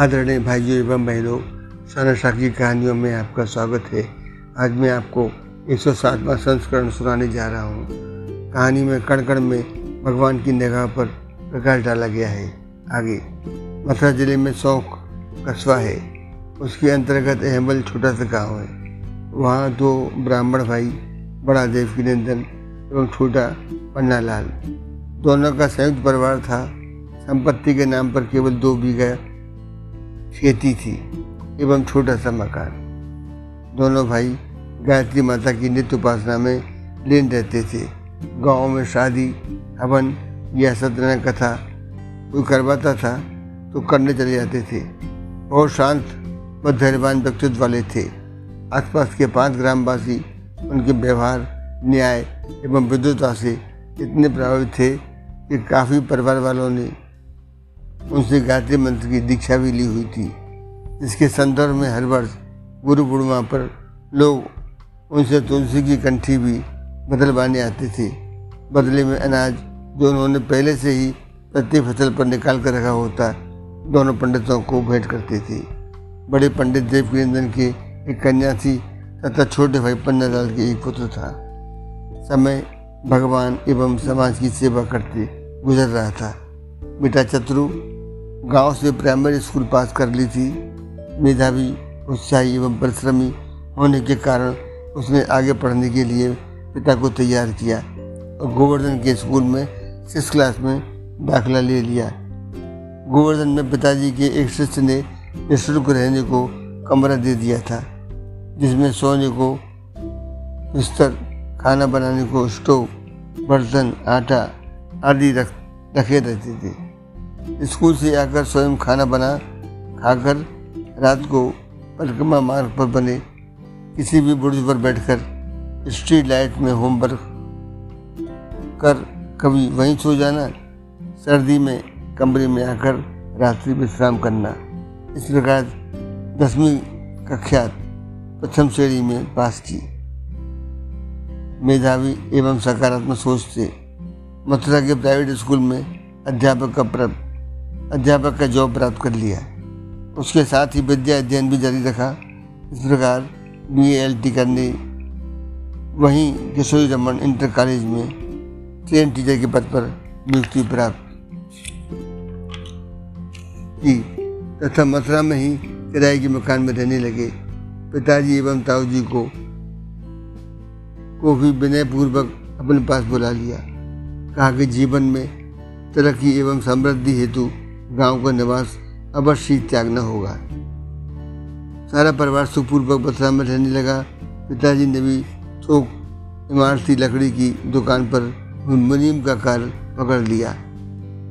आदरणीय भाइयों एवं बहनों सनसा की कहानियों में आपका स्वागत है। आज मैं आपको एक सौ सातवा संस्करण सुनाने जा रहा हूँ। कहानी में कण कण में भगवान की निगाह पर प्रकाश डाला गया है। आगे, मथुरा ज़िले में शौक कस्बा है। उसके अंतर्गत अहमल छोटा सा गाँव है। वहाँ दो ब्राह्मण भाई, बड़ा देव की नंदन एवं छोटा पन्ना लाल दोनों का संयुक्त परिवार था। संपत्ति के नाम पर केवल दो बीघा खेती थी एवं छोटा सा मकान। दोनों भाई गायत्री माता की नित्य उपासना में लीन रहते थे। गाँव में शादी, हवन या सत्यनारायण कथा कोई करवाता था तो करने चले जाते थे और शांत व धैर्यवान व्यक्तित्व वाले थे। आसपास के पाँच ग्रामवासी उनके व्यवहार, न्याय एवं विद्युता से इतने प्रभावित थे कि काफ़ी परिवार वालों ने उनसे गायत्री मंत्र की दीक्षा भी ली हुई थी। इसके संदर्भ में हर वर्ष गुरु पूर्णिमा पर लोग उनसे तुलसी की कंठी भी बदलवाने आते थे। बदले में अनाज जो उन्होंने पहले से ही प्रत्येक फ़सल पर निकाल कर रखा होता, दोनों पंडितों को भेंट करते थे। बड़े पंडित देव नंदन के एक कन्या थी तथा छोटे भाई पन्नालाल के एक पुत्र था। समय, भगवान एवं समाज की सेवा करते गुजर रहा था। बेटा चतुरु गाँव से प्राइमरी स्कूल पास कर ली थी। मेधावी, उत्साही एवं परिश्रमी होने के कारण उसने आगे पढ़ने के लिए पिता को तैयार किया और गोवर्धन के स्कूल में सिक्स क्लास में दाखिला ले लिया। गोवर्धन में पिताजी के एक शिष्य ने निःशुल्क रहने को कमरा दे दिया था, जिसमें सोने को बिस्तर, खाना बनाने को स्टोव, बर्तन, आटा आदि रख रखे रहते थे। स्कूल से आकर स्वयं खाना बना, खाकर रात को परिक्रमा मार्ग पर बने, किसी भी बुर्ज पर बैठकर स्ट्रीट लाइट में होमवर्क कर कभी वहीं सो जाना, सर्दी में कमरे में आकर रात्रि विश्राम करना। इस प्रकार दसवीं कक्षा प्रथम श्रेणी में पास की। मेधावी एवं सकारात्मक सोच से मथुरा के प्राइवेट स्कूल में अध्यापक का प्राप्त अध्यापक का जॉब प्राप्त कर लिया उसके साथ ही विद्या अध्ययन भी जारी रखा। इस प्रकार बी एल टी करने, वहीं किशोरी रमन इंटर कॉलेज में ट्रेन टीचर के पद पर नियुक्ति प्राप्त की। तथा मथुरा में ही किराए के मकान में रहने लगे। पिताजी एवं ताऊ जी को को भी विनय पूर्वक अपने पास बुला लिया। कहा कि जीवन में तरक्की एवं समृद्धि हेतु गाँव का निवास अवश्य त्यागना होगा। सारा परिवार सुखपूर्वक बथरा में रहने लगा। पिताजी ने भी थोक इमारती लकड़ी की दुकान पर मुनीम का कार्य पकड़ लिया।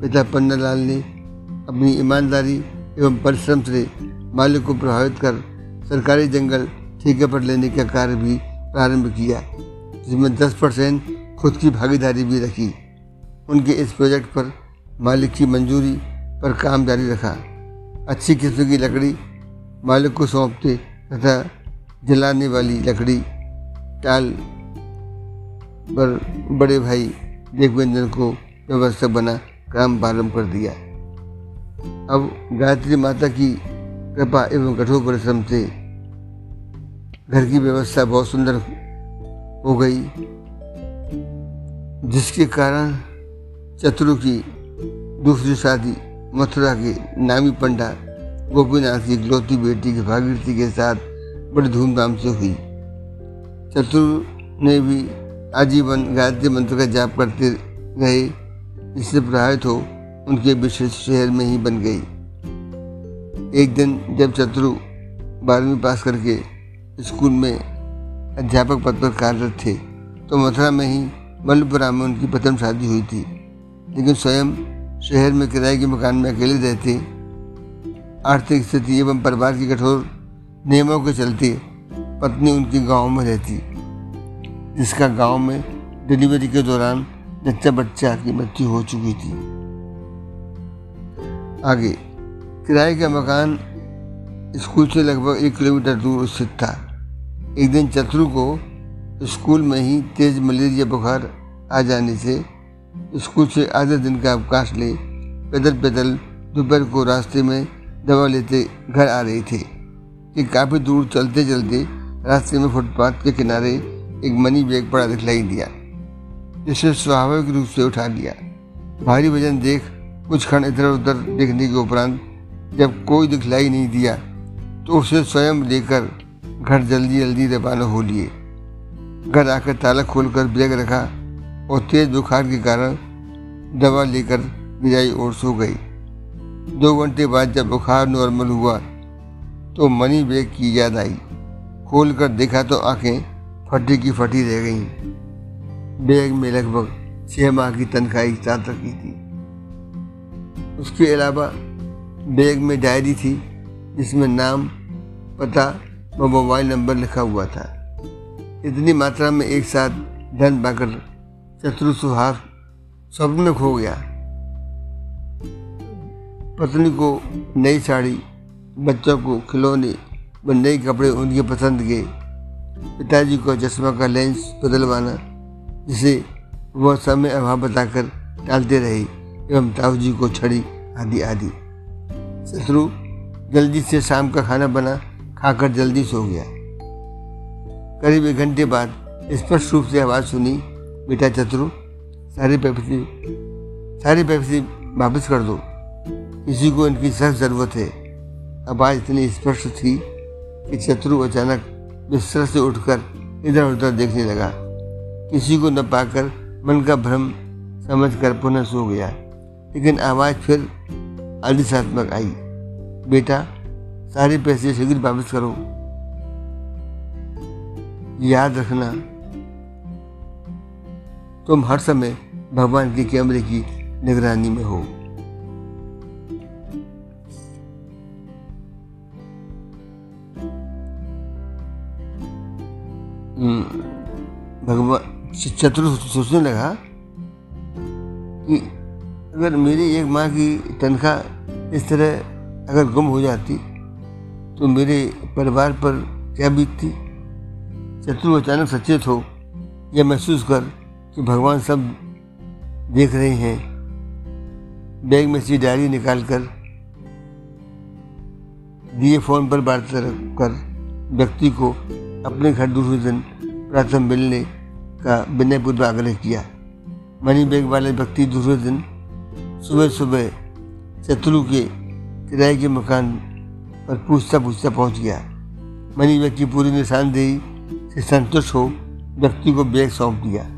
पिता पन्नालाल ने अपनी ईमानदारी एवं परिश्रम से मालिक को प्रभावित कर सरकारी जंगल ठेके पर लेने का कार्य भी प्रारंभ किया, जिसमें 10 परसेंट खुद की भागीदारी भी रखी। उनके इस प्रोजेक्ट पर मालिक की मंजूरी पर काम जारी रखा। अच्छी किस्म की लकड़ी मालिक को सौंपते तथा जलाने वाली लकड़ी, टाल पर बड़े भाई देववेंद्र को व्यवस्था बना काम प्रारंभ कर दिया। अब गायत्री माता की कृपा एवं कठोर परिश्रम से घर की व्यवस्था बहुत सुंदर हो गई, जिसके कारण चतुरु की दूसरी शादी, मथुरा के नामी पंडा, गोपीनाथ की इकलौती बेटी की भागीरथी के साथ बड़ी धूमधाम से हुई। चतुर ने भी आजीवन गायत्री मंत्र का जाप करते रहे जिससे प्रभावित हो उनके विशेष शहर में ही बन गई। एक दिन जब चतुरु बारहवीं पास करके स्कूल में अध्यापक पद पर कार्यरत थे तो मथुरा में ही मल्लपुरा में उनकी प्रथम शादी हुई थी। लेकिन स्वयं शहर में किराए के मकान में अकेले रहते, आर्थिक स्थिति एवं परिवार की कठोर नियमों के चलते पत्नी उनकी गाँव में रहती, जिसका गाँव में डिलीवरी के दौरान जच्चा बच्चा की मृत्यु हो चुकी थी। आगे, किराए का मकान स्कूल से लगभग एक किलोमीटर दूर स्थित था। एक दिन चतुरु को स्कूल में ही तेज मलेरिया बुखार आ जाने से स्कूल से आधे दिन का अवकाश ले पैदल पैदल दोपहर को रास्ते में दवा लेते घर आ रही थी। कि काफ़ी दूर चलते चलते रास्ते में फुटपाथ के किनारे एक मनी बैग पड़ा दिखलाई दिया। जिसे स्वाभाविक रूप से उठा लिया। भारी वज़न देख कुछ क्षण इधर उधर देखने के उपरांत जब कोई दिखलाई नहीं दिया तो उसे स्वयं लेकर घर जल्दी जल्दी रवाना हो लिए। घर आकर ताला खोलकर बैग रखा और तेज बुखार के कारण दवा लेकर गिराई और सो गई। दो घंटे बाद जब बुखार नॉर्मल हुआ तो मनी बैग की याद आई। खोल कर देखा तो आँखें फटी की फटी रह गईं। बैग में लगभग छह माह की तनख्वाही साथ रखी थी। उसके अलावा बैग में डायरी थी, जिसमें नाम, पता व मोबाइल नंबर लिखा हुआ था। इतनी मात्रा में एक साथ धन पाकर शत्रु सुहार स्वप्न में खो गया। पत्नी को नई साड़ी, बच्चों को खिलौने व नए कपड़े उनके पसंद के। पिताजी को चश्मा का लेंस बदलवाना, जिसे वह समय अभाव बताकर टालते रहे, एवं ताऊ जी को छड़ी आदि आदि। शत्रु जल्दी से शाम का खाना बना, खाकर जल्दी सो गया। करीब एक घंटे बाद स्पष्ट रूप से आवाज़ सुनी बेटा चतुरु, सारी पैपसी सारी पैपसी वापस कर दो। किसी को इनकी सख्त ज़रूरत है। आवाज़ इतनी स्पष्ट थी कि शत्रु अचानक बिस्तर से उठकर इधर उधर देखने लगा। किसी को न पाकर मन का भ्रम समझ कर पुनः सो गया। लेकिन आवाज़ फिर आदिशात्मक आई। बेटा, सारे पैसे शीघ्र वापस करो। याद रखना। तुम हर समय भगवान के कैमरे की निगरानी में हो। हम्म, भगवान चतुर सोचने लगा कि अगर मेरी एक माँ की तनख्वाह इस तरह अगर गुम हो जाती तो मेरे परिवार पर क्या बीतती? शत्रु अचानक सचेत हो यह महसूस कर कि भगवान सब देख रहे हैं। बैग में से डायरी निकाल कर दिए फ़ोन पर बात कर व्यक्ति को अपने घर दूसरे दिन प्रातः मिलने का विनयपूर्वक आग्रह किया। मनी बैग वाले व्यक्ति दूसरे दिन सुबह सुबह शत्रु के किराए के मकान पर पूछता पूछता पहुँच गया। मनी बैग की पूरी निशानदेही से संतुष्ट हो व्यक्ति को बैग सौंप दिया।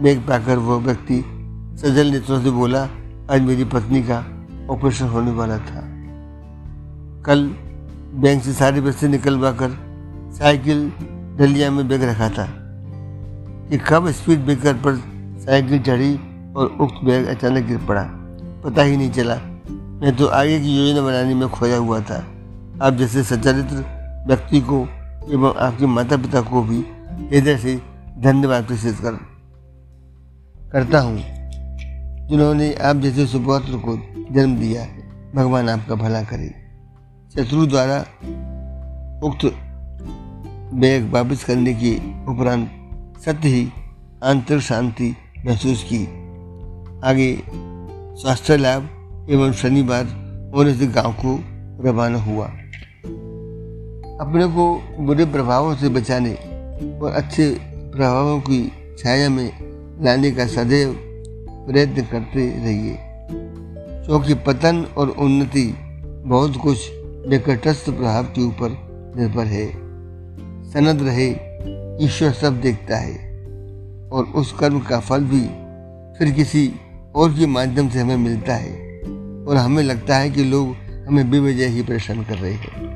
बैग पाकर वह व्यक्ति सजल नेत्रों से बोला, आज मेरी पत्नी का ऑपरेशन होने वाला था। कल बैंक से सारे पैसे निकलवा कर साइकिल डलिया में बैग रखा था कि कब स्पीड ब्रेकर पर साइकिल चढ़ी और उक्त बैग अचानक गिर पड़ा, पता ही नहीं चला। मैं तो आगे की योजना बनाने में खोया हुआ था। आप जैसे सचरित्र व्यक्ति को एवं आपके माता पिता को भी हृदय से धन्यवाद प्रेषित कर करता हूँ। जिन्होंने आप जैसे सुपुत्र को जन्म दिया है, भगवान आपका भला करे। शत्रु द्वारा उक्त बैग वापस करने के उपरांत सत्य ही आंतरिक शांति महसूस की। आगे स्वास्थ्य लाभ एवं शनिवार होने से गाँव को रवाना हुआ। अपने को बुरे प्रभावों से बचाने और अच्छे प्रभावों की छाया में लाने का सदैव प्रयत्न करते रहिए। क्योंकि पतन और उन्नति बहुत कुछ निकटस्थ प्रभाव के ऊपर निर्भर है। सनद रहे, ईश्वर सब देखता है और उस कर्म का फल भी फिर किसी और के माध्यम से हमें मिलता है और हमें लगता है कि लोग हमें बेवजह ही परेशान कर रहे हैं।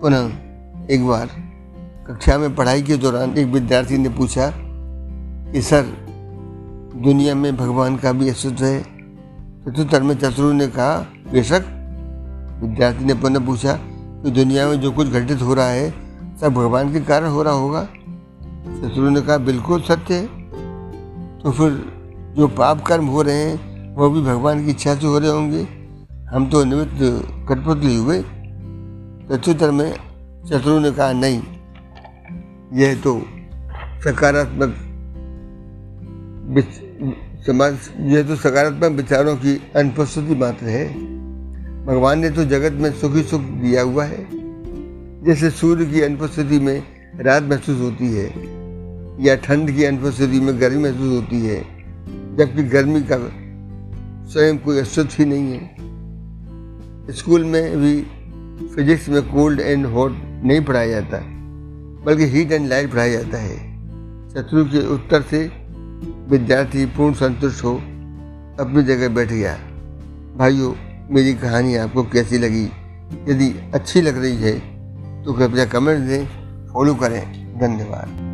पुनः एक बार कक्षा में पढ़ाई के दौरान एक विद्यार्थी ने पूछा, कि सर, दुनिया में भगवान का भी अस्तित्व है? चतुर्थ में चतुरु ने कहा, बेशक। विद्यार्थी ने पुनः पूछा, कि दुनिया में जो कुछ घटित हो रहा है, सब भगवान के कारण हो रहा होगा? चतुरु ने कहा, बिल्कुल सत्य है। तो फिर जो पाप कर्म हो रहे हैं वो भी भगवान की इच्छा से हो रहे होंगे। हम तो निमित्त कठपुतली हुए। प्रत्युत्तर में शत्रु ने कहा, नहीं यह तो सकारात्मक समाज यह तो सकारात्मक विचारों की अनुपस्थिति मात्र है। भगवान ने तो जगत में सुखी सुख दिया हुआ है। जैसे सूर्य की अनुपस्थिति में रात महसूस होती है, या ठंड की अनुपस्थिति में गर्मी महसूस होती है, जबकि गर्मी का स्वयं कोई अस्तित्व ही नहीं है। स्कूल में भी फिजिक्स में कोल्ड एंड हॉट नहीं पढ़ाया जाता। बल्कि हीट एंड लाइट बढ़ाया जाता है। शत्रु के उत्तर से विद्यार्थी पूर्ण संतुष्ट हो अपनी जगह बैठ गया। भाइयों, मेरी कहानी आपको कैसी लगी? यदि अच्छी लग रही है तो कृपया कमेंट दें फॉलो करें। धन्यवाद।